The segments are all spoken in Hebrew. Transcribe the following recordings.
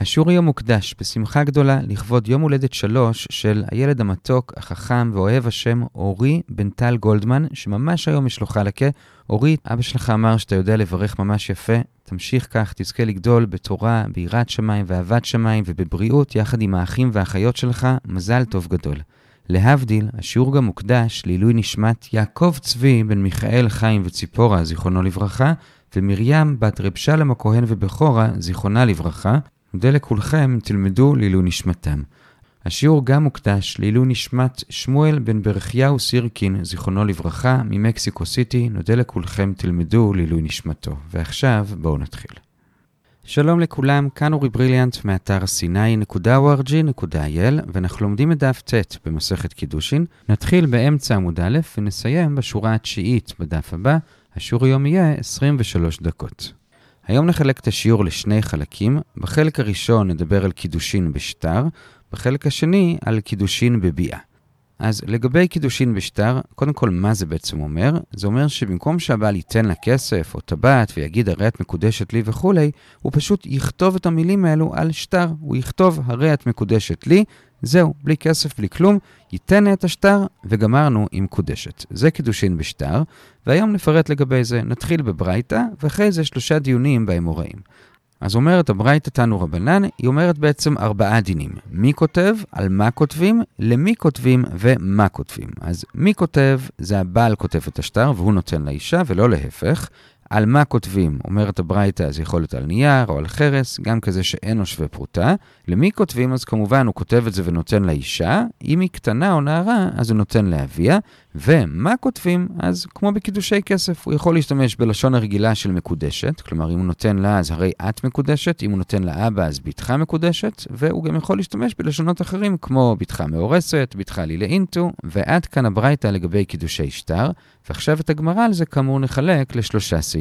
השיעור היום מוקדש בשמחה גדולה לכבוד יום הולדת שלוש של הילד המתוק, החכם ואוהב השם אורי בן טל גולדמן, שממש היום יש לו חלקה. אורי, אבא שלך אמר שאתה יודע לברך ממש יפה, תמשיך כך, תזכה לגדול בתורה, ביראת שמיים ואהבת שמיים ובבריאות יחד עם האחים והאחיות שלך, מזל טוב גדול. להבדיל, השיעור גם מוקדש לעילוי נשמת יעקב צבי בן מיכאל, חיים וציפורה, זיכרונו לברכה, ומרים בת רב שלם הכהן ובכורה, זיכרונה לברכה. נודה לכולכם, תלמדו לעילוי נשמתם. השיעור גם מוקדש לעילוי נשמת שמואל בן ברכיהו סירקין, זיכרונו לברכה, ממקסיקו סיטי. נודה לכולכם, תלמדו לעילוי נשמתו. ועכשיו, בואו נתחיל. שלום לכולם, כאן אורי בריליאנט מאתר sny.org.il ואנחנו לומדים את דף ט' במסכת קידושין. נתחיל באמצע עמוד א' ונסיים בשורה התשיעית בדף הבא. השיעור היום יהיה 23 דקות. היום נחלק את השיעור לשני חלקים. בחלק הראשון נדבר על קידושין בשטר, בחלק השני על קידושין בביאה. אז לגבי קידושין בשטר, קודם כל, מה זה בעצם אומר? זה אומר שבמקום שהבעל ייתן לה כסף או טבעת ויגיד הרי את מקודשת לי וכולי, הוא פשוט יכתוב את המילים האלו על שטר. הוא יכתוב הרי את מקודשת לי, זהו, בלי כסף, בלי כלום, ייתן את השטר וגמרנו עם קודשת. זה קידושין בשטר, והיום נפרט לגבי זה. נתחיל בברייתא, ואחרי זה שלושה דיונים באמוראים. אז אומרת הברייתא תנו רבנן, היא אומרת בעצם ארבעה דינים. מי כותב, על מה כותבים, למי כותבים ומה כותבים. אז מי כותב, זה הבעל כותב את השטר והוא נותן לאישה ולא להפך. על מה כותבים, אומרת הברייתא, זה יכול להיות על נייר או על חרס, גם כזה שאין לו שווה פרוטה. למי כותבים, אז כמובן הוא כותב את זה ונותן לאישה. אם היא קטנה או נערה, אז הוא נותן לאביה. ומה כותבים? אז כמו בקידושי כסף, הוא יכול להשתמש בלשון הרגילה של מקודשת, כלומר אם הוא נותן לה אז הרי את מקודשת, אם הוא נותן לאבא אז בתך מקודשת, והוא גם יכול להשתמש בלשונות אחרים כמו בתך מאורסת, בתך לי לאינטו, ועד כאן הברייתא לגבי קידושי שטר, ועכשיו את הגמרא על זה כאמור נחלק לשלושה סעיפים.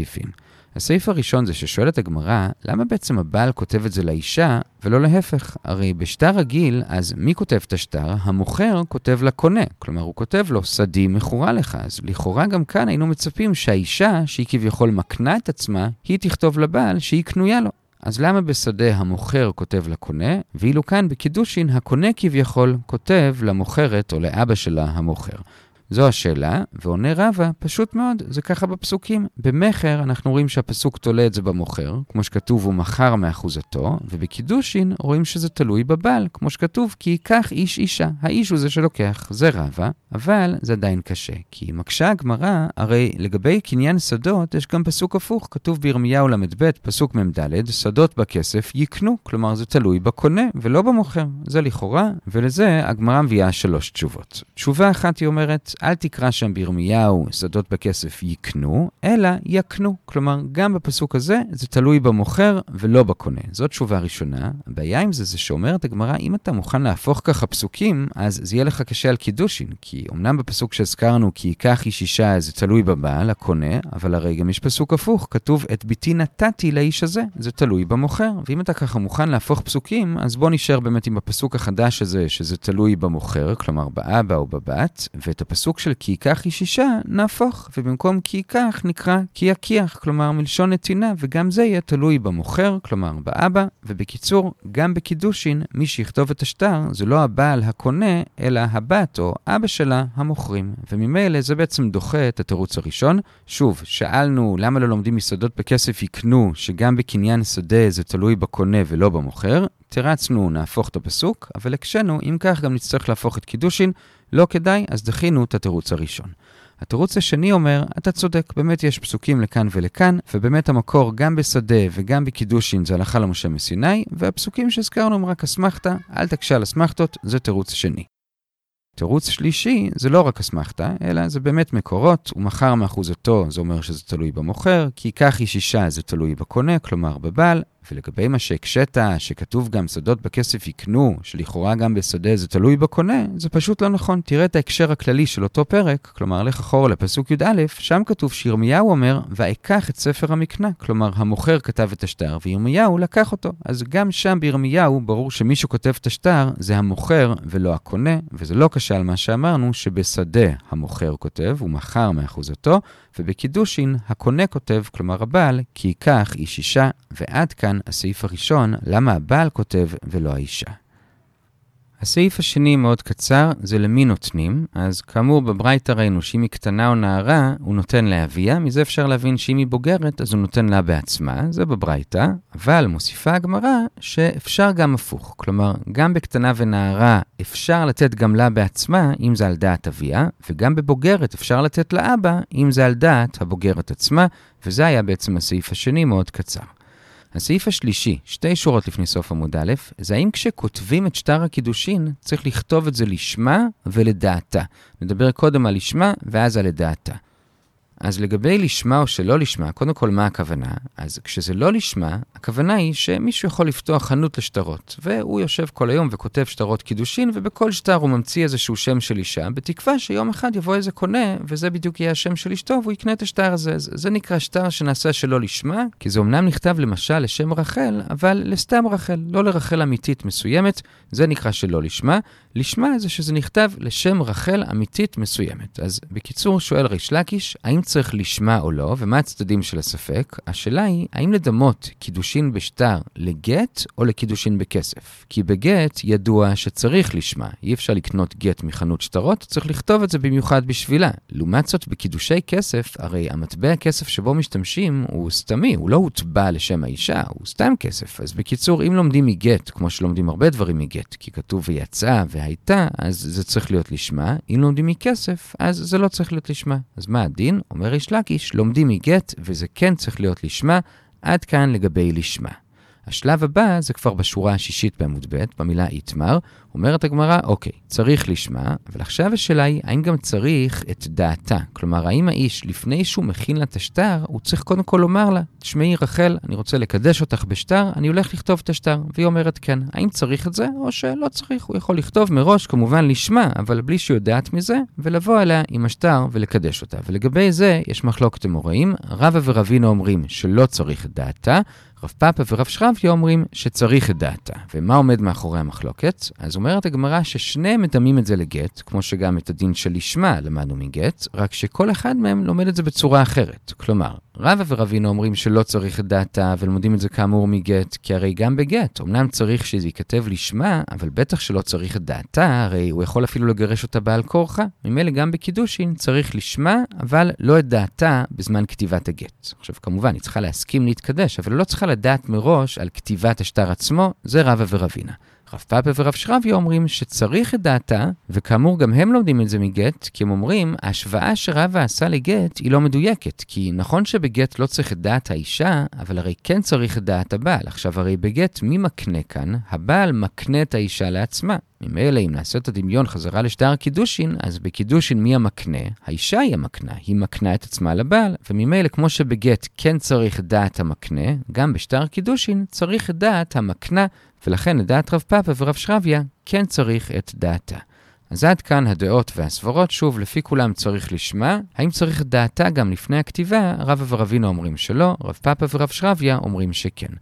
הסעיף הראשון זה ששואלת הגמרא, למה בעצם הבעל כותב את זה לאישה ולא להפך? הרי בשטר רגיל, אז מי כותב את השטר? המוכר כותב לקונה. כלומר, הוא כותב לו, שדי מכורה לך. אז לכאורה גם כאן היינו מצפים שהאישה, שהיא כביכול מקנה את עצמה, היא תכתוב לבעל שהיא קנויה לו. אז למה בשדה המוכר כותב לקונה, ואילו כאן בקידושין הקונה כביכול כותב למוכרת או לאבא שלה המוכר? זו השאלה, ועונה רבא, פשוט מאוד, זה ככה בפסוקים. במכר אנחנו רואים שהפסוק תולה את זה במוכר, כמו שכתוב הוא מכר מאחוזתו, ובקידושין רואים שזה תלוי בבעל, כמו שכתוב כי ייקח איש אישה. האיש הוא זה שלוקח, זה רבא, אבל זה עדיין קשה. כי מקשה הגמרא, הרי לגבי קניין שדות יש גם פסוק הפוך, כתוב בירמיהו ל"ב, פסוק מ"ד, שדות בכסף יקנו, כלומר זה תלוי בקונה ולא במוכר. זה לכאורה, ולזה הגמרא מביאה שלוש תשובות. תשובה אחת היא אומרת, אל תקרא שם בירמיהו, שדות בכסף יקנו, אלא יקנו. כלומר, גם בפסוק הזה זה תלוי במוכר ולא בקונה. זאת תשובה ראשונה. הבעיה עם זה זה שאומרת הגמרא, אם אתה מוכן להפוך ככה פסוקים, אז זה יהיה לך קשה על קידושין. כי אמנם בפסוק שהזכרנו, כי ייקח איש אישה, זה תלוי בבעל, הקונה, אבל הרי גם יש פסוק הפוך, כתוב, את ביתי נתתי לאיש הזה, זה תלוי במוכר. ואם אתה ככה מוכן להפוך פסוקים, אז בוא נשאר באמת עם הפסוק החדש הזה, שזה תלוי במוכר, כלומר באבא או בבת, ואת הפסוק הפסוק של כי ייקח איש אישה, נהפוך, ובמקום כי ייקח נקרא כי יקיח, כלומר מלשון נתינה, וגם זה יהיה תלוי במוכר, כלומר באבא, ובקיצור, גם בקידושין, מי שיכתוב את השטר זה לא הבעל הקונה, אלא הבת או אבא שלה המוכרים. וממילא זה בעצם דוחה את התירוץ הראשון. שוב, שאלנו למה לא לומדים מסעדות בכסף יקנו, שגם בקניין שדה זה תלוי בקונה ולא במוכר. תירצנו, נהפוך את הפסוק, אבל הקשינו, אם כך גם נצטרך להפוך את קידושין לא כדאי, אז דחינו את התירוץ הראשון. התירוץ השני אומר, אתה צודק, באמת יש פסוקים לכאן ולכאן, ובאמת המקור גם בשדה וגם בקידושין זה הלכה למשה מסיני, והפסוקים שהזכרנו הם רק אסמכתה, אל תקשה על אסמכתות, זה תירוץ שני. תירוץ שלישי זה לא רק אסמכתה, אלא זה באמת מקורות, הוא מכר מאחוזתו, זה אומר שזה תלוי במוכר, כי כך איש אישה זה תלוי בקונה, כלומר בבעל, ולגבי מה שהקשית, שכתוב גם שדות בכסף יקנו, שלכאורה גם בשדה זה תלוי בקונה, זה פשוט לא נכון. תראה את ההקשר הכללי של אותו פרק, כלומר, לך אחורה לפסוק י"א, שם כתוב שירמיהו אומר, ואקח את ספר המקנה. כלומר, המוכר כתב את השטר, וירמיהו לקח אותו. אז גם שם בירמיהו, ברור שמי שכותב את השטר זה המוכר ולא הקונה, וזה לא קשה על מה שאמרנו, שבשדה המוכר כותב, הוא מכר מאחוזתו, ובקידושין הקונה כותב, כלומר הבעל, כי ייקח איש אישה, ועד כאן כאן הסעיף הראשון, למה הבעל כותב ולא האישה. הסעיף השני מאוד קצר, זה למי נותנים. אז כאמור, בברייתא ראינו שאם היא קטנה או נערה, הוא נותן לאביה, מזה אפשר להבין שאם היא בוגרת, אז הוא נותן לה בעצמה, זה בברייתא. אבל מוסיפה הגמרא שאפשר גם הפוך. כלומר, גם בקטנה ונערה אפשר לתת גם לה בעצמה, אם זה על דעת אביה, וגם בבוגרת אפשר לתת לאבא, אם זה על דעת הבוגרת עצמה, וזה היה בעצם הסעיף השני מאוד קצר. הסעיף השלישי, שתי שורות לפני סוף עמוד א', זה האם כשכותבים את שטר הקידושין, צריך לכתוב את זה לשמה ולדעתה. נדבר קודם על לשמה ואז על לדעתה. אז לגבי לשמה או שלא לשמה, קודם כל מה הכוונה? אז כשזה לא לשמה, הכוונה היא שמישהו יכול לפתוח חנות לשטרות, והוא יושב כל היום וכותב שטרות קידושין, ובכל שטר הוא ממציא איזשהו שם של אישה, בתקווה שיום אחד יבוא איזה קונה, וזה בדיוק יהיה השם של אשתו, והוא יקנה את השטר הזה. זה נקרא שטר שנעשה שלא לשמה, כי זה אמנם נכתב למשל לשם רחל, אבל לסתם רחל, לא לרחל אמיתית מסוימת, זה נקרא שלא לשמה. לשמה זה שזה נכתב לשם רחל אמיתית מסוימת. אז בקיצור, שואל ריש לקיש, האם צריך לשמה או לא, ומה הצדדים של הספק? השאלה היא, האם לדמות קידושין בשטר לגט או לקידושין בכסף? כי בגט ידוע שצריך לשמה, אי אפשר לקנות גט מחנות שטרות, צריך לכתוב את זה במיוחד בשבילה. לעומת זאת, בקידושי כסף, הרי המטבע כסף שבו משתמשים הוא סתמי, הוא לא הוטבע לשם האישה, הוא סתם כסף. אז בקיצור, אם לומדים מגט, כמו שלומדים הרבה דברים מגט, כי כתוב ויצא והייתה, אז זה צריך להיות לשמה. אם לומדים מכסף, אז זה לא צריך להיות לשמה. אז מה הדין? אומר ריש לקיש, לומדים מגט, וזה כן צריך להיות לשמה, עד כאן לגבי לשמה. השלב הבא זה כבר בשורה השישית בעמוד ב', במילה איתמר, אומרת הגמרא, אוקיי, צריך לשמה, אבל עכשיו השאלה היא, האם גם צריך את דעתה? כלומר, האם האיש, לפני שהוא מכין לה את השטר, הוא צריך קודם כל לומר לה, תשמעי רחל, אני רוצה לקדש אותך בשטר, אני הולך לכתוב את השטר. והיא אומרת כן. האם צריך את זה, או שלא צריך? הוא יכול לכתוב מראש, כמובן לשמה, אבל בלי שהיא יודעת מזה, ולבוא אליה עם השטר ולקדש אותה. ולגבי זה, יש מחלוקת אמוראים. רבא ורבינו אומרים שלא צריך את דעתה, רב פאפה ורב שרביה אומרים שצריך את דעתה. ומה עומד מאחורי המחלוקת? אז אומרת הגמרא ששניהם מדמים את זה לגט, כמו שגם את הדין של לשמה למדנו מגט, רק שכל אחד מהם לומד את זה בצורה אחרת. כלומר, רבא ורבינו אומרים שלא צריך דעתה, ולומדים את זה כאמור מגט, כי הרי גם בגט, אמנם צריך שזה ייכתב לשמה, אבל בטח שלא צריך דעתה, הרי הוא יכול אפילו לגרש אותה בעל כורחה. ממילא גם בקידושין צריך לשמה, אבל לא את דעתה בזמן כתיבת הגט. עכשיו, כמובן, היא צריכה להסכים להתקדש, אבל לא צריכה לדעת מראש על כתיבת השטר עצמו, זה רבא ורבינה. רב פאפה ורב שרביה אומרים שצריך את דעתה, וכאמור גם הם לומדים את זה מגט, כי הם אומרים, ההשוואה שרבא עשה לגט היא לא מדויקת, כי נכון שבגט לא צריך את דעת האישה, אבל הרי כן צריך את דעת הבעל. עכשיו הרי בגט מי מקנה כאן? הבעל מקנה את האישה לעצמה. ממילא אם נעשה את הדמיון חזרה לשטר קידושין, אז בקידושין מי המקנה? האישה היא המקנה, היא מקנה את עצמה לבעל, וממילא כמו שבגט כן צריך דעת המקנה, גם בשטר קידושין צריך דעת המקנה, ולכן לדעת רב פאפה ורב שרביה כן צריך את דעתה. אז עד כאן הדעות והסברות, שוב, לפי כולם צריך לשמה. האם צריך את דעתה גם לפני הכתיבה? רבא ורבינו אומרים שלא, רב פאפה ורב שרביה אומרים שכן.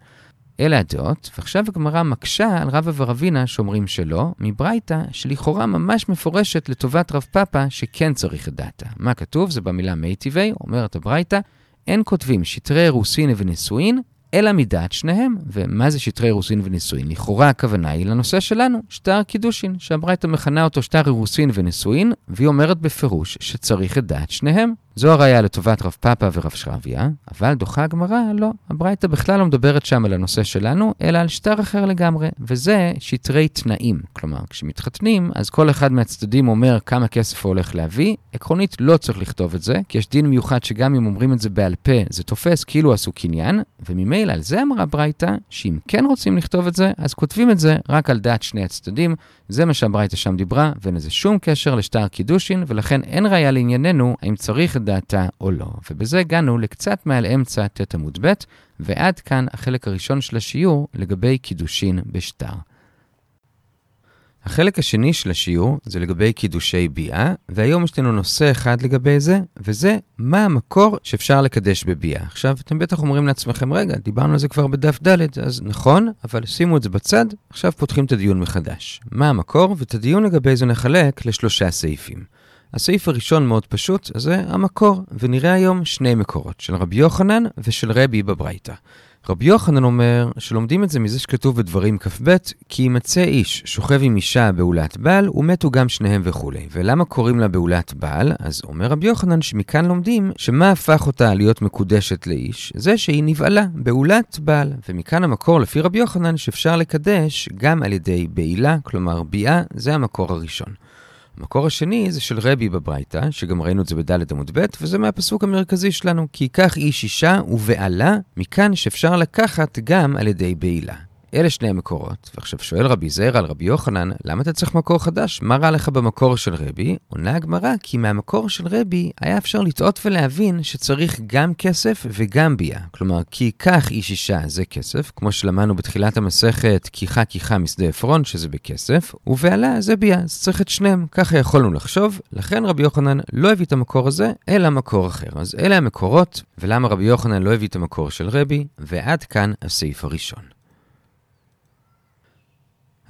אלה הדעות, ועכשיו הגמרא מקשה על רבא ורבינה שאומרים שלא, מברייתא שלכאורה ממש מפורשת לטובת רב פאפה שכן צריך את דעתה. מה כתוב? זה במילה מי טבעי, אומרת הברייתא, אין כותבים שטרי אירוסין ונישואין, אלא מדעת שניהם. ומה זה שטרי אירוסין ונישואין? לכאורה הכוונה היא לנושא שלנו, שטר קידושין, שהברייתא מכנה אותו שטר אירוסין ונישואין, והיא אומרת בפירוש שצריך את דעת שניהם. זו הראייה לטובת רב פאפה ורב שרביה, אבל דוחה הגמרא, לא. הברייתא בכלל לא מדברת שם על הנושא שלנו, אלא על שטר אחר לגמרי, וזה שטרי תנאים. כלומר, כשמתחתנים, אז כל אחד מהצדדים אומר כמה כסף הוא הולך להביא. עקרונית לא צריך לכתוב את זה, כי יש דין מיוחד שגם אם אומרים את זה בעל פה, זה תופס כאילו עשו קניין, וממילא על זה אמרה ברייתא, שאם כן רוצים לכתוב את זה, אז כותבים את זה רק על דעת שני הצדדים. זה מה שהברייתא שם דיברה, ואין לזה שום קשר לשטר קידושין, ולכן אין ראייה לענייננו האם צריך דעתה או לא. ובזה הגענו לקצת מעל אמצע ט' עמוד ב', ועד כאן החלק הראשון של השיעור לגבי קידושין בשטר. החלק השני של השיעור זה לגבי קידושי ביאה, והיום יש לנו נושא אחד לגבי זה, וזה מה המקור שאפשר לקדש בביאה. עכשיו, אתם בטח אומרים לעצמכם, רגע, דיברנו על זה כבר בדף ד', אז נכון, אבל שימו את זה בצד, עכשיו פותחים את הדיון מחדש. מה המקור? ואת הדיון לגבי זה נחלק לשלושה סעיפים. הסעיף הראשון מאוד פשוט, זה המקור, ונראה היום שני מקורות, של רבי יוחנן ושל רבי בברייתא. רבי יוחנן אומר שלומדים את זה מזה שכתוב בדברים כ"ב, כי יימצא איש שוכב עם אישה בעולת בעל, ומתו גם שניהם וכולי. ולמה קוראים לה בעולת בעל? אז אומר רבי יוחנן שמכאן לומדים שמה הפך אותה להיות מקודשת לאיש? זה שהיא נבעלה בעולת בעל. ומכאן המקור לפי רבי יוחנן שאפשר לקדש גם על ידי בעילה, כלומר ביאה, זה המקור הראשון. המקור השני זה של רבי בברייתא, שגם ראינו את זה בד' עמוד ב', וזה מהפסוק המרכזי שלנו, כי ייקח איש אישה ובעלה, מכאן שאפשר לקחת גם על ידי בעילה. אלה שני המקורות. ועכשיו שואל רבי זעיר על רבי יוחנן, למה אתה צריך מקור חדש? מה רע לך במקור של רבי? עונה הגמרא, כי מהמקור של רבי היה אפשר לטעות ולהבין שצריך גם כסף וגם ביאה. כלומר, כי ייקח איש אישה זה כסף, כמו שלמדנו בתחילת המסכת, כיחה כיחה משדה עפרון, שזה בכסף, ובעלה זה ביאה, אז צריך את שניהם. ככה יכולנו לחשוב, לכן רבי יוחנן לא הביא את המקור הזה, אלא מקור אחר. אז אלה המקורות, ולמה רבי יוחנן לא הביא את המקור של רבי, ועד כאן הסעיף הראשון.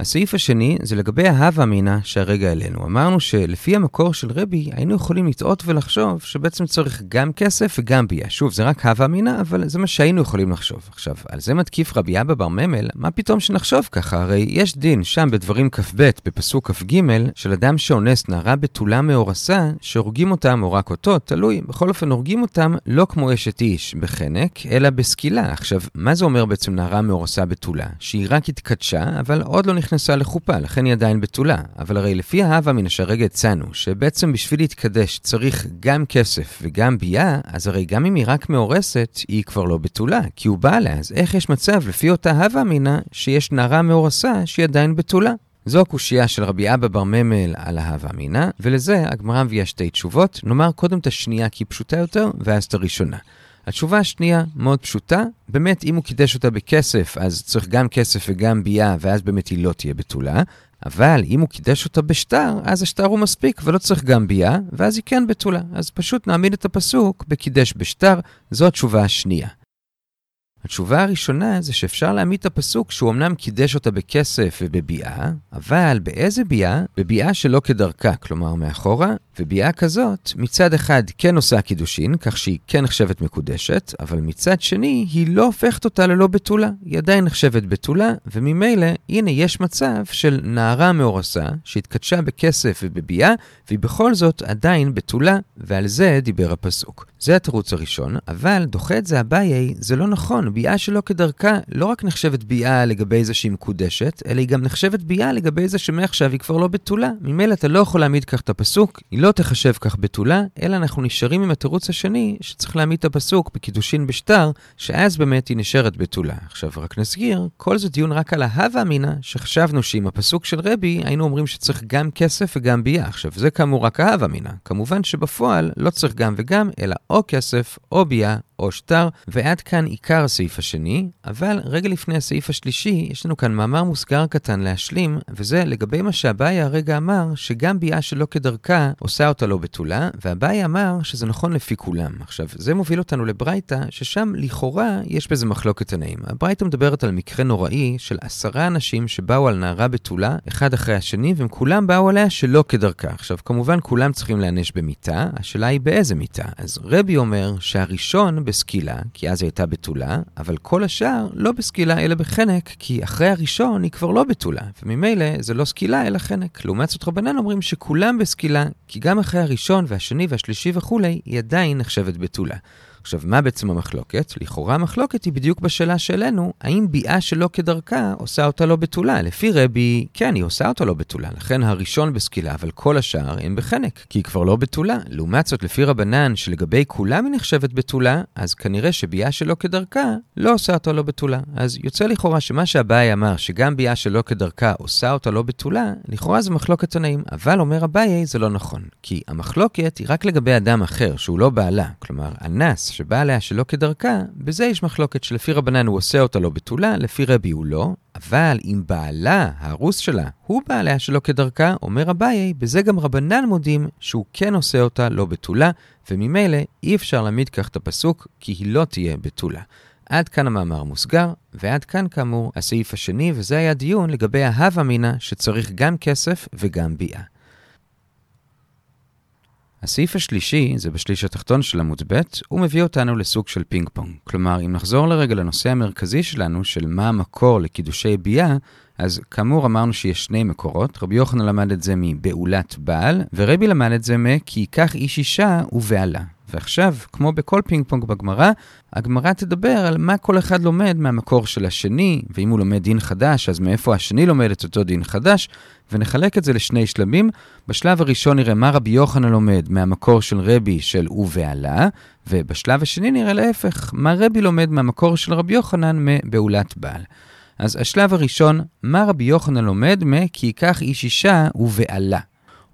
הסעיף השני זה לגבי ההווה אמינא שהרגע העלינו. אמרנו שלפי המקור של רבי היינו יכולים לטעות ולחשוב שבעצם צריך גם כסף וגם ביאה. שוב, זה רק הווה אמינא, אבל זה מה שהיינו יכולים לחשוב. עכשיו, על זה מתקיף רבי אבא בר ממל, מה פתאום שנחשוב ככה? הרי יש דין שם בדברים כ"ב, בפסוק כ"ג, של אדם שאונס נערה בתולה מאורסה, שהורגים אותם או רק אותו, תלוי. בכל אופן, הורגים אותם לא כמו אשת איש בחנק, אלא בסקילה. עכשיו, מה זה אומר בעצם נערה מאורסה בתולה? שהיא רק התקדשה, אבל עוד לא נכנסה לחופה, לכן היא עדיין בתולה. אבל הרי לפי ההווה מן השרגע הצענו, שבעצם בשביל להתקדש צריך גם כסף וגם ביאה, אז הרי גם אם היא רק מאורסת, היא כבר לא בתולה, כי הוא בא לה, אז איך יש מצב לפי אותה הווה אמינא, שיש נערה מאורסה שהיא עדיין בתולה? זו הקושייה של רבי אבא בר ממל על ההווה אמינא, ולזה הגמרא מביאה שתי תשובות. נאמר קודם את השנייה כי היא פשוטה יותר, ואז את הראשונה. התשובה השנייה מאוד פשוטה, באמת אם הוא קידש אותה בכסף, אז צריך גם כסף וגם ביאה, ואז באמת היא לא תהיה בתולה. אבל אם הוא קידש אותה בשטר, אז השטר הוא מספיק ולא צריך גם ביאה, ואז היא כן בתולה. אז פשוט נעמיד את הפסוק בקידש בשטר, זו התשובה השנייה. התשובה הראשונה זה שאפשר להעמיד את הפסוק שהוא אמנם קידש אותה בכסף ובביאה, אבל באיזה ביאה? בביאה שלא כדרכה, כלומר מאחורה, וביאה כזאת מצד אחד כן עושה קידושין, כך שהיא כן נחשבת מקודשת, אבל מצד שני היא לא הופכת אותה ללא בתולה. היא עדיין נחשבת בתולה, וממילא, הנה יש מצב של נערה מאורסה שהתקדשה בכסף ובביאה, והיא בכל זאת עדיין בתולה, ועל זה דיבר הפסוק. זה התירוץ הראשון, אבל דוחה את זה אביי, זה לא נכון. ביאה שלא כדרכה לא רק נחשבת ביאה לגבי זה שהיא מקודשת, אלא היא גם נחשבת ביאה לגבי זה שמעכשיו היא כבר לא בתולה. ממילא אתה לא יכול להעמיד כך את הפסוק, היא לא תחשב כך בתולה, אלא אנחנו נשארים עם התירוץ השני, שצריך להעמיד את הפסוק בקידושין בשטר, שאז באמת היא נשארת בתולה. עכשיו רק נסגיר, כל זה דיון רק על ההווה אמינא, שחשבנו שעם הפסוק של רבי, היינו אומרים שצריך גם כסף וגם ביאה. עכשיו זה כאמור רק ההווה אמינא. כמובן שבפועל לא צריך גם וגם, אלא או כסף או ביאה או שטר, ועד כאן עיקר הסעיף השני, אבל רגע לפני הסעיף השלישי, יש לנו כאן מאמר מוסגר קטן להשלים, וזה לגבי מה שאביי הרגע אמר, שגם ביאה שלא כדרכה עושה אותה לא בתולה, ואביי אמר שזה נכון לפי כולם. עכשיו, זה מוביל אותנו לברייתא, ששם לכאורה יש בזה מחלוקת תנאים. הברייתא מדברת על מקרה נוראי של עשרה אנשים שבאו על נערה בתולה, אחד אחרי השני, והם כולם באו עליה שלא כדרכה. עכשיו, כמובן כולם צריכים להיענש במיתה, השאלה היא באיזה מיתה. אז רבי אומר שהראשון בסקילה, כי אז היא הייתה בתולה, אבל כל השאר לא בסקילה אלא בחנק, כי אחרי הראשון היא כבר לא בתולה, וממילא זה לא סקילה אלא חנק. לעומת זאת רבנן אומרים שכולם בסקילה, כי גם אחרי הראשון והשני והשלישי וכולי, היא עדיין נחשבת בתולה. עכשיו, מה בעצם המחלוקת? לכאורה המחלוקת היא בדיוק בשאלה שלנו, האם ביאה שלא כדרכה עושה אותה לא בתולה? לפי רבי, כן, היא עושה אותה לא בתולה, לכן הראשון בסקילה, אבל כל השאר הם בחנק, כי היא כבר לא בתולה. לעומת זאת, לפי רבנן, שלגבי כולם היא נחשבת בתולה, אז כנראה שביאה שלא כדרכה לא עושה אותה לא בתולה. אז יוצא לכאורה שמה שאביי אמר, שגם ביאה שלא כדרכה עושה אותה לא בתולה, לכאורה זה מחלוקת תנאים. אבל אומר אביי, זה לא נכון. כי המחלוקת היא רק לגבי אדם אחר, שהוא לא בעלה. כלומר, אנס שבא עליה שלא כדרכה, בזה יש מחלוקת שלפי רבנן הוא עושה אותה לא בתולה, לפי רבי הוא לא. אבל אם בעלה, הארוס שלה, הוא בא עליה שלא כדרכה, אומר אביי, בזה גם רבנן מודים שהוא כן עושה אותה לא בתולה, וממילא אי אפשר להעמיד כך את הפסוק, כי היא לא תהיה בתולה. עד כאן המאמר מוסגר, ועד כאן כאמור הסעיף השני, וזה היה דיון לגבי ההווה אמינא שצריך גם כסף וגם ביאה. הסעיף השלישי, זה בשליש התחתון של עמוד ב', הוא מביא אותנו לסוג של פינג פונג. כלומר, אם נחזור לרגע לנושא המרכזי שלנו, של מה המקור לקידושי ביאה, אז כאמור אמרנו שיש שני מקורות, רבי יוחנן למד את זה מבעולת בעל, ורבי למד את זה מ"כי ייקח איש אישה ובעלה". ועכשיו, כמו בכל פינג פונג בגמרא, הגמרא תדבר על מה כל אחד לומד מהמקור של השני, ואם הוא לומד דין חדש, אז מאיפה השני לומד את אותו דין חדש, ונחלק את זה לשני שלבים. בשלב הראשון נראה מה רבי יוחנן לומד מהמקור של רבי של ובעלה, ובשלב השני נראה להפך, מה רבי לומד מהמקור של רבי יוחנן מבעולת בעל. אז השלב הראשון, מה רבי יוחנן לומד מ"כי ייקח איש אישה ובעלה".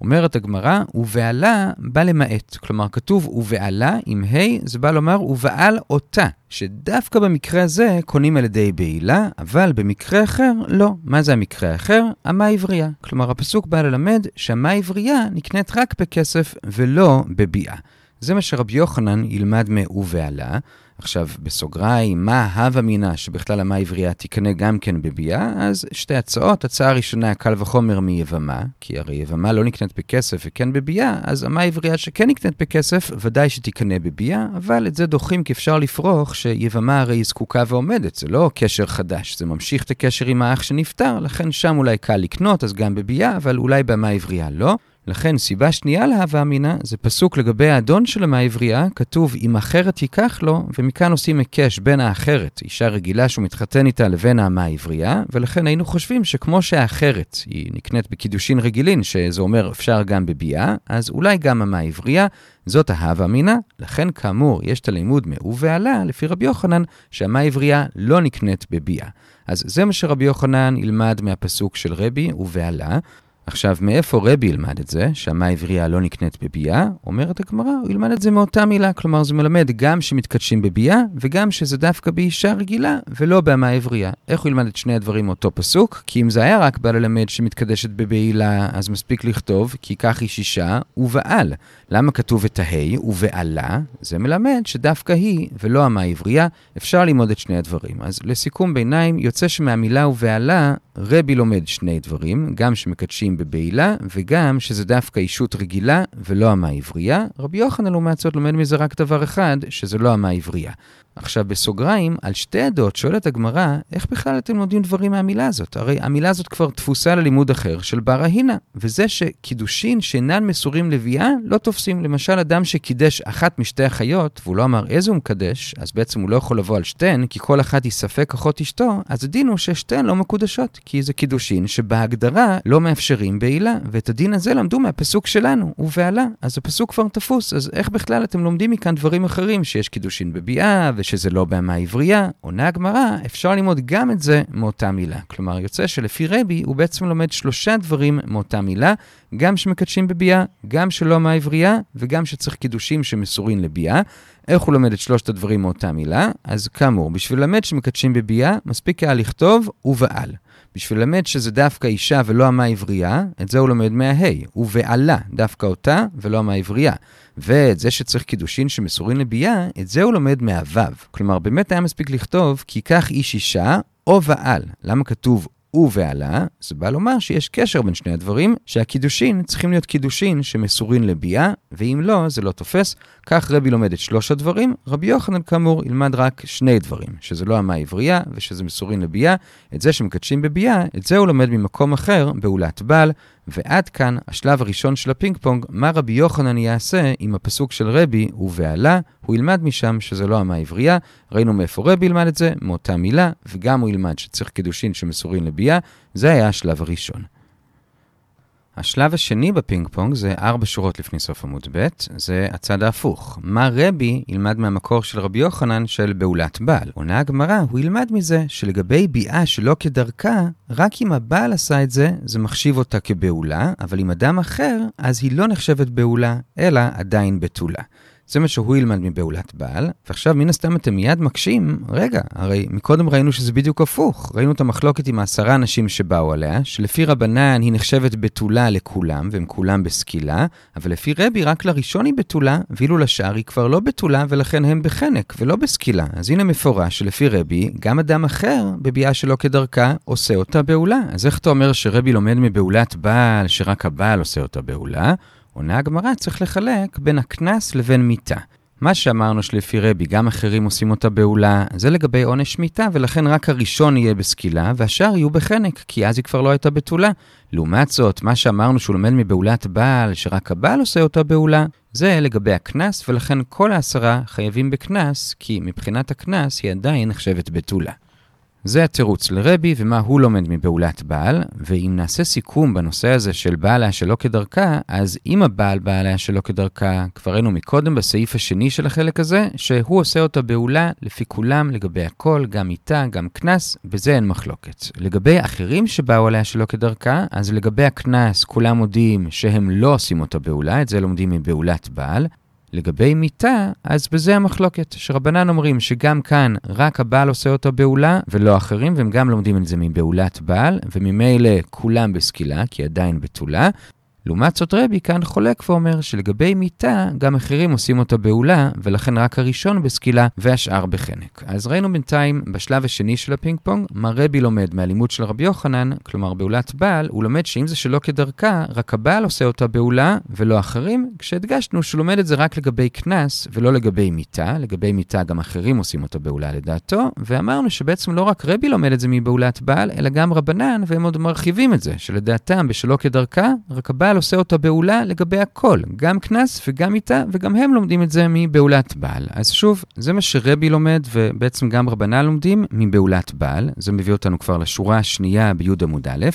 אומרת הגמרא, ובעלה בא למעט. כלומר, כתוב ובעלה עם ה', זה בא לומר ובעל אותה, שדווקא במקרה הזה קונים על ידי בעילה, אבל במקרה אחר לא. מה זה המקרה האחר? אמה עברייה. כלומר, הפסוק בא ללמד שאמה עברייה נקנית רק בכסף ולא בביאה. זה מה שרבי יוחנן ילמד מ"ובעלה". עכשיו, בסוגריים, מה הווה אמינא שבכלל המה עברייה תקנה גם כן בביאה? אז שתי הצעות. הצעה ראשונה, קל וחומר מיבמה, כי הרי יבמה לא נקנית בכסף וכן בביאה, אז המה עברייה שכן נקנית בכסף, ודאי שתקנה בביאה, אבל את זה דוחים כי אפשר לפרוח שיבמה הרי היא זקוקה ועומדת, זה לא קשר חדש, זה ממשיך את הקשר עם האח שנפטר, לכן שם אולי קל לקנות, אז גם בביאה, אבל אולי בהמה עברייה לא. לכן, סיבה שנייה להווה אמינא זה פסוק לגבי האדון של המה עברייה, כתוב אם אחרת ייקח לו, ומכאן עושים היקש בין האחרת, אישה רגילה שהוא מתחתן איתה, לבין האמה העברייה, ולכן היינו חושבים שכמו שהאחרת היא נקנית בקידושין רגילין, שזה אומר אפשר גם בביאה, אז אולי גם המה עברייה, זאת ההווה אמינא, לכן כאמור יש את הלימוד מעובעלה, לפי רבי יוחנן, שהמה עברייה לא נקנית בביאה. אז זה מה שרבי יוחנן ילמד מהפסוק של רבי ובעלה. עכשיו, מאיפה רבי ילמד את זה, שהמה עברייה לא נקנית בביאה? אומרת הגמרא, הוא ילמד את זה מאותה מילה. כלומר, זה מלמד גם שמתקדשים בביאה, וגם שזה דווקא באישה רגילה, ולא בהמה עברייה. איך הוא ילמד את שני הדברים מאותו פסוק? כי אם זה היה רק בא ללמד שמתקדשת בבעילה, אז מספיק לכתוב, כי כך איש אישה ובעל. למה כתוב את ההי ובעלה? זה מלמד שדווקא היא, ולא המה עברייה, אפשר ללמוד את שני הדברים. אז לסיכום ביניים, יוצא שמהמילה ובעלה, רבי לומד שני דברים, גם שמקדשים בבעילה, וגם שזה דווקא אישות רגילה ולא המה עברייה. רבי יוחנן לעומת זאת לומד מזה רק דבר אחד, שזה לא המה עברייה. עכשיו, בסוגריים, על שתי עדות שואלת הגמרא, איך בכלל אתם לומדים דברים מהמילה הזאת? הרי המילה הזאת כבר תפוסה ללימוד אחר של בר ההינה, וזה שקידושין שאינן מסורים לביאה, לא תופסים. למשל, אדם שקידש אחת משתי החיות, והוא לא אמר איזה הוא מקדש, אז בעצם הוא לא יכול לבוא על שתיהן, כי כל אחת היא ספק אחות אשתו, אז הדין הוא ששתיהן לא מקודשות, כי זה קידושין שבהגדרה לא מאפשרים בעילה, ואת הדין הזה למדו מהפסוק שלנו, ובעלה. אז הפסוק כבר תפוס, אז איך בכלל אתם לומדים מכאן דברים אחרים, שיש קידושין בביאה, ושזה לא בהמה עברייה, עונה הגמרא, אפשר ללמוד גם את זה מאותה מילה. כלומר, יוצא שלפי רבי, הוא בעצם לומד שלושה דברים מאותה מילה, גם שמקדשים בביאה, גם שלא בהמה עברייה, וגם שצריך קידושים שמסורין לביאה. איך הוא לומד את שלושת הדברים מאותה מילה? אז כאמור, בשביל ללמד שמקדשים בביאה, מספיק היה לכתוב ובעל. בשביל ללמד שזה דווקא אישה ולא אמה עברייה, את זה הוא לומד מההי, ובעלה, דווקא אותה ולא אמה עברייה. ואת זה שצריך קידושין שמסורין לביאה, את זה הוא לומד מהוו. כלומר, באמת היה מספיק לכתוב, כי כך איש אישה או בעל. למה כתוב ובעלה, זה בא לומר שיש קשר בין שני הדברים, שהקידושין צריכים להיות קידושין שמסורין לביאה, ואם לא, זה לא תופס. כך רבי לומד את שלוש הדברים, רבי יוחנן כאמור ילמד רק שני דברים, שזה לא אמה עברייה ושזה מסורין לביאה, את זה שמקדשים בביאה, את זה הוא לומד ממקום אחר, בעולת בעל, ועד כאן השלב הראשון של הפינג פונג, מה רבי יוחנן יעשה עם הפסוק של רבי ובעלה, הוא ילמד משם שזה לא אמה עבריה, ראינו מאיפה רבי ילמד את זה, מאותה מילה, וגם הוא ילמד שצריך קידושין שמסורין לביאה, זה היה השלב הראשון. השלב השני בפינג פונג זה ארבע שורות לפני סוף עמוד ב', זה הצד ההפוך. מה רבי ילמד מהמקור של רבי יוחנן של בעולת בעל? עונה הגמרא, הוא ילמד מזה שלגבי ביאה שלא כדרכה, רק אם הבעל עשה את זה, זה מחשיב אותה כבעולה, אבל אם אדם אחר, אז היא לא נחשבת בעולה, אלא עדיין בתולה. מה שהוא ילמד מבעולת בעל, ועכשיו מן הסתם אתם מיד מקשים, רגע, הרי מקודם ראינו שזה בדיוק הפוך. ראינו את המחלוקת עם העשרה אנשים שבאו עליה, שלפי רבנן היא נחשבת בתולה לכולם, והם כולם בסקילה, אבל לפי רבי רק לראשון היא בתולה, ואילו לשאר היא כבר לא בתולה, ולכן הם בחנק ולא בסקילה. אז הנה מפורש שלפי רבי, גם אדם אחר, בביאה שלא כדרכה, עושה אותה בעולה. אז איך אתה אומר שרבי לומד מבעולת בעל, שרק הבעל עושה אותה בעולה? עונה הגמרא צריך לחלק בין הקנס לבין מיתה. מה שאמרנו שלפי רבי גם אחרים עושים אותה בעולה, זה לגבי עונש מיתה, ולכן רק הראשון יהיה בסקילה, והשאר יהיו בחנק, כי אז היא כבר לא הייתה בתולה. לעומת זאת, מה שאמרנו שהוא לומד מבעולת בעל, שרק הבעל עושה אותה בעולה, זה לגבי הקנס, ולכן כל העשרה חייבים בקנס, כי מבחינת הקנס היא עדיין נחשבת בתולה. זה התירוץ לרבי ומה הוא לומד מבעולת בעל, ואם נעשה סיכום בנושא הזה של בעל היה שלא כדרכה, אז אם הבעל בעל היה שלא כדרכה, כבר ראינו מקודם בסעיף השני של החלק הזה, שהוא עושה אותה בעולה לפי כולם לגבי הכל, גם איתה, גם קנס, בזה אין מחלוקת. לגבי אחרים שבאו עליה שלא כדרכה, אז לגבי הקנס כולם מודים שהם לא עושים אותה בעולה, את זה לומדים מבעולת בעל, לגבי מיתה, אז בזה המחלוקת, שרבנן אומרים שגם כאן רק הבעל עושה אותה בעולה ולא אחרים, והם גם לומדים את זה מבעולת בעל, וממילא כולם בסקילה, כי עדיין בתולה. לעומת זאת רבי כאן חולק ואומר שלגבי מיתה, גם אחרים עושים אותה בעולה, ולכן רק הראשון בסקילה והשאר בחנק. אז ראינו בינתיים בשלב השני של הפינג פונג, מה רבי לומד מהלימוד של רבי יוחנן, כלומר בעולת בעל, הוא לומד שאם זה שלא כדרכה, רק הבעל עושה אותה בעולה ולא אחרים, כשהדגשנו שהוא לומד את זה רק לגבי קנס ולא לגבי מיתה, לגבי מיתה גם אחרים עושים אותה בעולה לדעתו, ואמרנו שבעצם לא רק רבי לומד את זה מבעולת בעל, אלא גם רבנן, והם עוד מרחיבים את זה, שלדעתם בשלא כדרכה, רק הבעל עושה אותה בעולה לגבי הכל, גם קנס וגם מיתה, וגם הם לומדים את זה מבעולת בעל. אז שוב, זה מה שרבי לומד, ובעצם גם רבנן לומדים מבעולת בעל. זה מביא אותנו כבר לשורה השנייה בי' עמוד א'.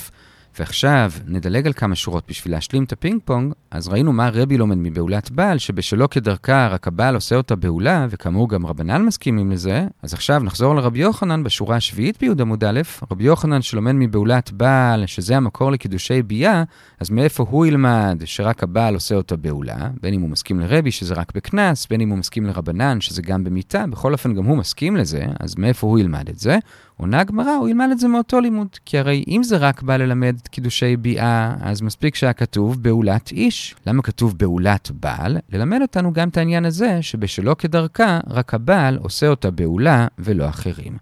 ועכשיו נדלג על כמה שורות בשביל להשלים את הפינג פונג, אז ראינו מה רבי לומד מבעולת בעל, שבשלא כדרכה רק הבעל עושה אותה בעולה, וכאמור גם רבנן מסכימים לזה, אז עכשיו נחזור לרבי יוחנן בשורה השביעית בי' עמוד א', רבי יוחנן שלומד מבעולת בעל, שזה המקור לקידושי ביאה, אז מאיפה הוא ילמד שרק הבעל עושה אותה בעולה, בין אם הוא מסכים לרבי שזה רק בקנס, בין אם הוא מסכים לרבנן שזה גם במיתה, בכל אופן גם הוא מסכים לזה, אז מאיפה הוא ילמד את זה? עונה הגמרא, הוא ילמד את זה מאותו לימוד. כי הרי אם זה רק בא ללמד קידושי ביאה, אז מספיק שהיה כתוב בעולת איש. למה כתוב בעולת בעל? ללמד אותנו גם את העניין הזה, שבשלא כדרכה, רק הבעל עושה אותה בעולה ולא אחרים.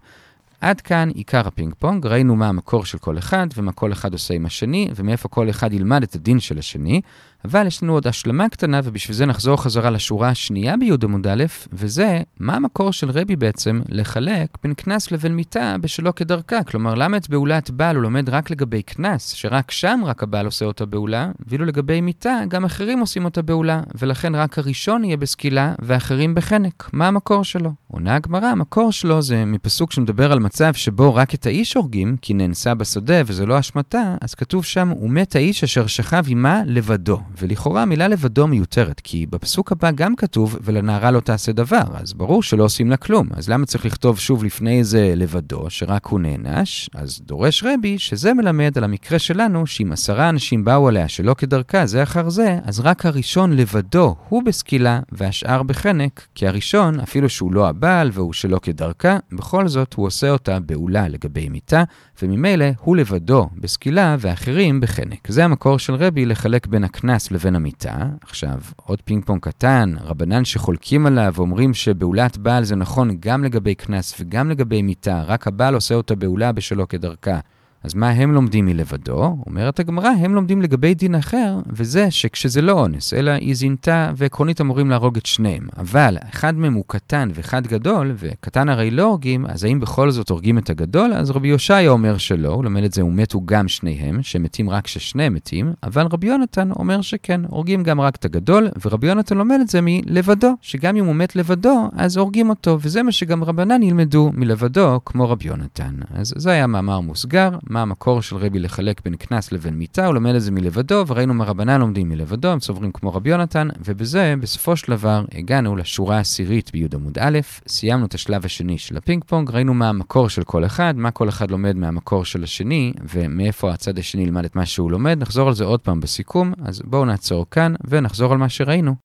עד כאן עיקר הפינג פונג, ראינו מה המקור של כל אחד ומה כל אחד עושה עם השני ומאיפה כל אחד ילמד את הדין של השני. אבל יש לנו עוד השלמה קטנה, ובשביל זה נחזור חזרה לשורה השנייה בי' עמוד א', וזה, מה המקור של רבי בעצם לחלק בין קנס לבין מיתה בשלא כדרכה? כלומר, למה את בעולת בעל הוא לומד רק לגבי קנס, שרק שם רק הבעל עושה אותה בעולה, ואילו לגבי מיתה, גם אחרים עושים אותה בעולה, ולכן רק הראשון יהיה בסקילה, ואחרים בחנק. מה המקור שלו? עונה הגמרא, המקור שלו זה מפסוק שמדבר על מצב שבו רק את האיש הורגים, כי נאנסה בשדה וזה לא אשמתה, אז כתוב שם, ומת האיש אשר שכב עמה לבדו. ולכאורה המילה לבדו מיותרת, כי בפסוק הבא גם כתוב, ולנערה לא תעשה דבר, אז ברור שלא עושים לה כלום. אז למה צריך לכתוב שוב לפני זה לבדו, שרק הוא נענש? אז דורש רבי שזה מלמד על המקרה שלנו, שאם עשרה אנשים באו עליה שלא כדרכה זה אחר זה, אז רק הראשון לבדו הוא בסקילה, והשאר בחנק, כי הראשון, אפילו שהוא לא הבעל והוא שלא כדרכה, בכל זאת הוא עושה אותה בעולה לגבי מיתה, וממילא הוא לבדו בסקילה ואחרים בחנק. זה המקור של רבי לחלק בין הקנס לבין המיטה. עכשיו, עוד פינג פונג קטן, רבנן שחולקים עליו ואומרים שבעולת בעל זה נכון גם לגבי קנס וגם לגבי מיתה, רק הבעל עושה אותה בעולה בשלא כדרכה. אז מה הם לומדים מלבדו? אומרת הגמרא, הם לומדים לגבי דין אחר, וזה שכשזה לא אונס, אלא היא זינתה ועקרונית אמורים להרוג את שניהם. אבל אחד מהם הוא קטן ואחד גדול, וקטן הרי לא הורגים, אז האם בכל זאת הורגים את הגדול? אז רבי יאשיה אומר שלא, הוא לומד את זה, ומתו גם שניהם, שמתים רק כששניהם מתים, אבל רבי יונתן אומר שכן, הורגים גם רק את הגדול, ורבי יונתן לומד את זה מלבדו, שגם אם הוא מת לבדו, אז הורגים אותו, וזה מה שגם רבנן ילמדו מלבדו, כמו רבי יונתן. אז זה היה מאמר מוסגר. מה המקור של רבי לחלק בין קנס לבין מיתה, הוא לומד את זה מלבדו, וראינו מה רבנן לומדים מלבדו, הם סוברים כמו רבי יונתן, ובזה, בסופו של דבר, הגענו לשורה העשירית בי' עמוד א', סיימנו את השלב השני של הפינג פונג, ראינו מה המקור של כל אחד, מה כל אחד לומד מהמקור של השני, ומאיפה הצד השני ילמד את מה שהוא לומד, נחזור על זה עוד פעם בסיכום, אז בואו נעצור כאן, ונחזור על מה שראינו.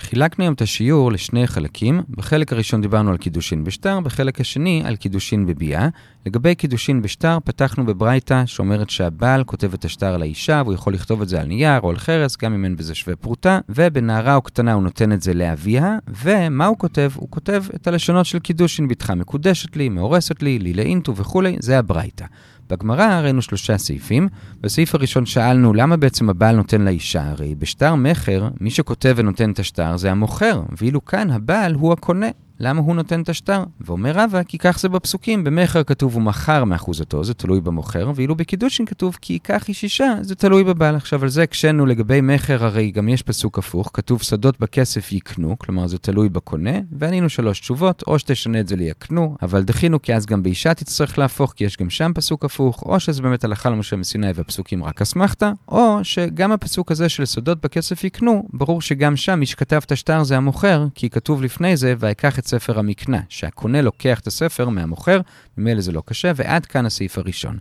חילקנו היום את השיעור לשני חלקים. בחלק הראשון דיברנו על קידושין בשטר, בחלק השני על קידושין בביאה. לגבי קידושין בשטר, פתחנו בברייתא שאומרת שהבעל כותב את השטר לאישה, והוא יכול לכתוב את זה על נייר או על חרס, גם אם אין בזה שווה פרוטה, ובנערה או קטנה הוא נותן את זה לאביה, ומה הוא כותב? הוא כותב את הלשונות של קידושין בתך מקודשת לי, מאורסת לי, לי לאינטו וכולי, זה הברייתא. בגמרא ראינו שלושה סעיפים. בסעיף הראשון שאלנו למה בעצם הבעל נותן לאישה, הרי בשטר מכר, מי שכותב ונותן את השטר זה המוכר, ואילו כאן הבעל הוא הקונה. למה הוא נותן את השטר? ואומר רבא, כי כך זה בפסוקים, במכר כתוב הוא מכר מאחוזתו, זה תלוי במוכר, ואילו בקידושין כתוב כי ייקח איש אישה, זה תלוי בבעל. עכשיו, על זה הקשינו לגבי מכר, הרי גם יש פסוק הפוך, כתוב שדות בכסף יקנו, כלומר זה תלוי בקונה, וענינו שלוש תשובות, או שתשנה את זה ליקנו, אבל דחינו כי אז גם באישה תצטרך להפוך, כי יש גם שם פסוק הפוך, או שזה באמת הלכה למשה מסיני והפסוקים רק אסמכתה, או שגם הפסוק הזה של שדות בכסף יקנו, ברור שגם שם מי שכתב את השטר זה המוכר, כי כתוב לפני זה, ויקח את ספר המקנה, שהקונה לוקח את הספר מהמוכר, ממילא זה לא קשה, ועד כאן הסעיף הראשון.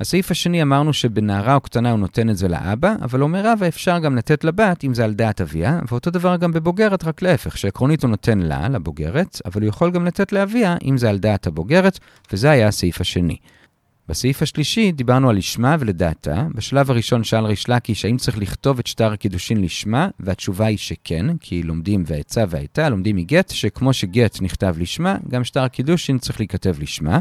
הסעיף השני אמרנו שבנערה או קטנה הוא נותן את זה לאבא, אבל אומר רבא אפשר גם לתת לבת אם זה על דעת אביה, ואותו דבר גם בבוגרת, רק להפך, שעקרונית הוא נותן לה, לבוגרת, אבל הוא יכול גם לתת לאביה אם זה על דעת הבוגרת, וזה היה הסעיף השני. בסעיף השלישי דיברנו על לשמה ולדעתה. בשלב הראשון שאל ריש לקיש האם צריך לכתוב את שטר הקידושין לשמה, והתשובה היא שכן, כי לומדים והעצה והייתה, לומדים מגט, שכמו שגט נכתב לשמה, גם שטר הקידושין צריך להיכתב לשמה.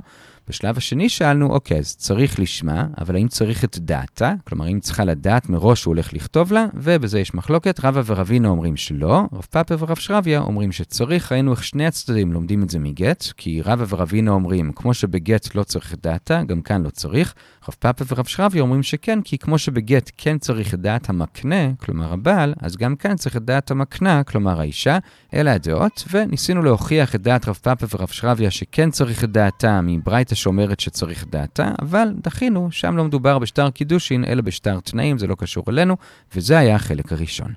בשלב השני שאלנו, אוקיי, אז צריך לשמה, אבל האם צריך את דעתה? כלומר, האם צריכה לדעת מראש שהוא הולך לכתוב לה? ובזה יש מחלוקת. רבא ורבינו אומרים שלא, רב פאפה ורב שרביה אומרים שצריך. ראינו איך שני הצדדים לומדים את זה מגט, כי רבא ורבינו אומרים, כמו שבגט לא צריך את דעתה, גם כאן לא צריך. רב פאפה ורב שרביה אומרים שכן, כי כמו שבגט כן צריך את דעת המקנה, כלומר הבעל, אז גם כאן צריך את דעת המקנה, כלומר האישה. אלה הדעות, וניסינו להוכיח את דעת רב פאפה ורב שרביה שכן צריך את דעתה מברייתא שאומרת שצריך דעתה, אבל דחינו, שם לא מדובר בשטר קידושין, אלא בשטר תנאים, זה לא קשור אלינו, וזה היה החלק הראשון.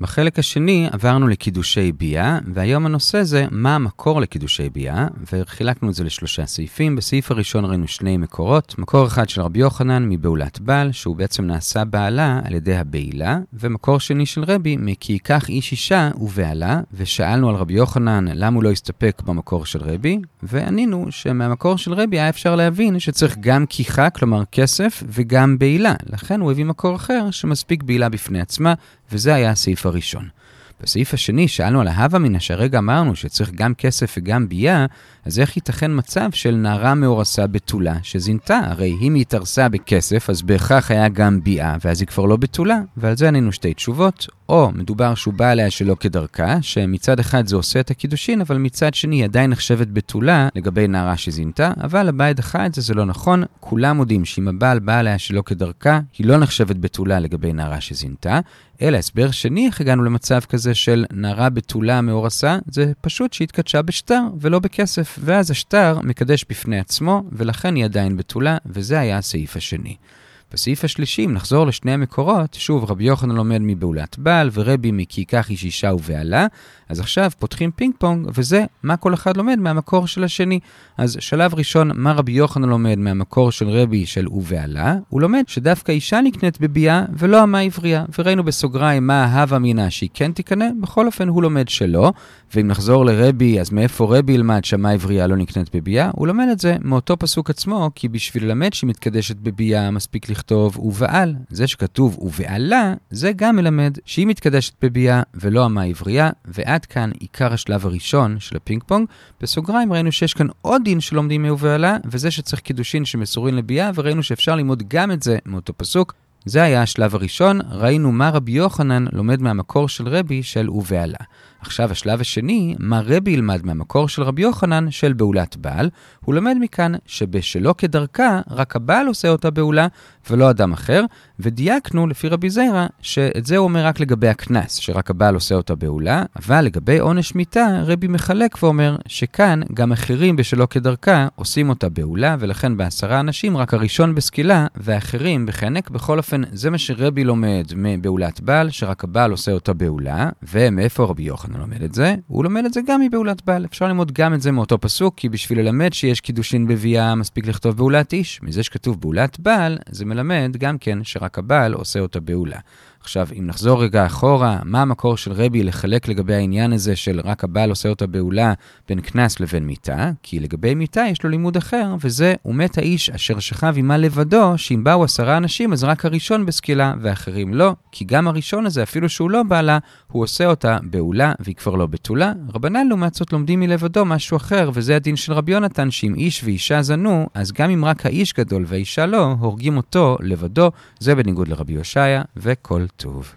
בחלק השני עברנו לקידושי ביאה, והיום הנושא זה מה המקור לקידושי ביאה, וחילקנו את זה לשלושה סעיפים. בסעיף הראשון ראינו שני מקורות, מקור אחד של רבי יוחנן מבעולת בעל, שהוא בעצם נעשה בעלה על ידי הבעילה, ומקור שני של רבי מ"כי ייקח איש אישה ובעלה", ושאלנו על רבי יוחנן למה הוא לא הסתפק במקור של רבי, וענינו שמהמקור של רבי היה אפשר להבין שצריך גם כיחה, כלומר כסף, וגם בעילה. לכן הוא הביא מקור אחר שמספיק בעילה בפני עצמה, וזה היה הסעיף הראשון. בסעיף השני שאלנו על ההווה מינא, שהרגע אמרנו שצריך גם כסף וגם ביאה, אז איך ייתכן מצב של נערה מאורסה בתולה שזינתה? הרי אם היא התארסה בכסף, אז בהכרח היה גם ביאה, ואז היא כבר לא בתולה. ועל זה ענינו שתי תשובות. או מדובר שהוא בא עליה שלא כדרכה, שמצד אחד זה עושה את הקידושין, אבל מצד שני היא עדיין נחשבת בתולה לגבי נערה שזינתה, אבל הבעיה דחה את זה, זה לא נכון. כולם מודים שאם הבעל בא עליה שלא כדרכה, היא לא נחשבת בתולה לגבי נערה שזינתה. אלא הסבר שני, איך הגענו למצב כזה של נערה בתולה מאורסה, זה פשוט שהתקדשה בשטר ולא בכסף, ואז השטר מקדש בפני עצמו, ולכן היא עדיין בתולה, וזה היה הסעיף השני. בסעיף השלישי, אם נחזור לשני המקורות, שוב, רבי יוחנן לומד מבעולת בעל, ורבי מכי ייקח איש אישה ובעלה, אז עכשיו פותחים פינג פונג, וזה מה כל אחד לומד מהמקור של השני. אז שלב ראשון, מה רבי יוחנן לומד מהמקור של רבי של ובעלה? הוא לומד שדווקא אישה נקנית בביאה ולא אמה עברייה. וראינו בסוגריים מה ההווה מינה שהיא כן תקנה, בכל אופן הוא לומד שלא. ואם נחזור לרבי, אז מאיפה רבי ילמד שאמה עברייה לא נקנית בביאה? הוא לומד את זה מאותו פסוק עצמו, כי בשביל ללמד שהיא מתקדשת בביאה מספיק לכתוב ובעל. זה שכתוב ובעלה, זה גם מלמד שהיא מתקדשת בביאה ולא אמה עברייה, ועד כאן עיקר השלב הראשון של הפינג פונג. בסוגריים ראינו שיש כאן עוד דין שלומדים מובעלה, וזה שצריך קידושין שמסורים לביאה, וראינו שאפשר ללמוד גם את זה מאותו פסוק. זה היה השלב הראשון, ראינו מה רבי יוחנן לומד מהמקור של רבי של ובעלה. עכשיו השלב השני, מה רבי ילמד מהמקור של רבי יוחנן של בעולת בעל, הוא לומד מכאן שבשלא כדרכה, רק הבעל עושה אותה בעולה ולא אדם אחר, ודייקנו לפי רבי זיירה שאת זה הוא אומר רק לגבי הקנס, שרק הבעל עושה אותה בעולה, אבל לגבי עונש מיתה, רבי מחלק ואומר שכאן גם אחרים בשלא כדרכה עושים אותה בעולה, ולכן בעשרה אנשים רק הראשון בסקילה והאחרים בחנק. בכל אופן, זה מה שרבי לומד מבעולת בעל, שרק הבעל עושה אותה בעולה, ומאיפה רבי יוחנן לומד את זה? הוא לומד את זה גם מבעולת בעל. אפשר ללמוד גם את זה מאותו פסוק, כי בשביל ללמד שיש קידושין בביאה מספיק לכתוב בעולת איש. מזה שכתוב בעולת בעל, זה מלמד גם כן שרק הבעל עושה אותה בעולה. עכשיו, אם נחזור רגע אחורה, מה המקור של רבי לחלק לגבי העניין הזה של רק הבעל עושה אותה בעולה בין קנס לבין מיתה? כי לגבי מיתה יש לו לימוד אחר, וזה, ומת האיש אשר שכב עמה לבדו, שאם באו עשרה אנשים אז רק הראשון בסקילה ואחרים לא, כי גם הראשון הזה, אפילו שהוא לא בעלה, הוא עושה אותה בעולה והיא כבר לא בתולה. רבנן לעומת זאת לומדים מלבדו משהו אחר, וזה הדין של רבי יונתן, שאם איש ואישה זנו, אז גם אם רק האיש גדול והאישה לא, הורגים אותו לבדו, זה בניגוד לרבי הושעיה, וכל טוב.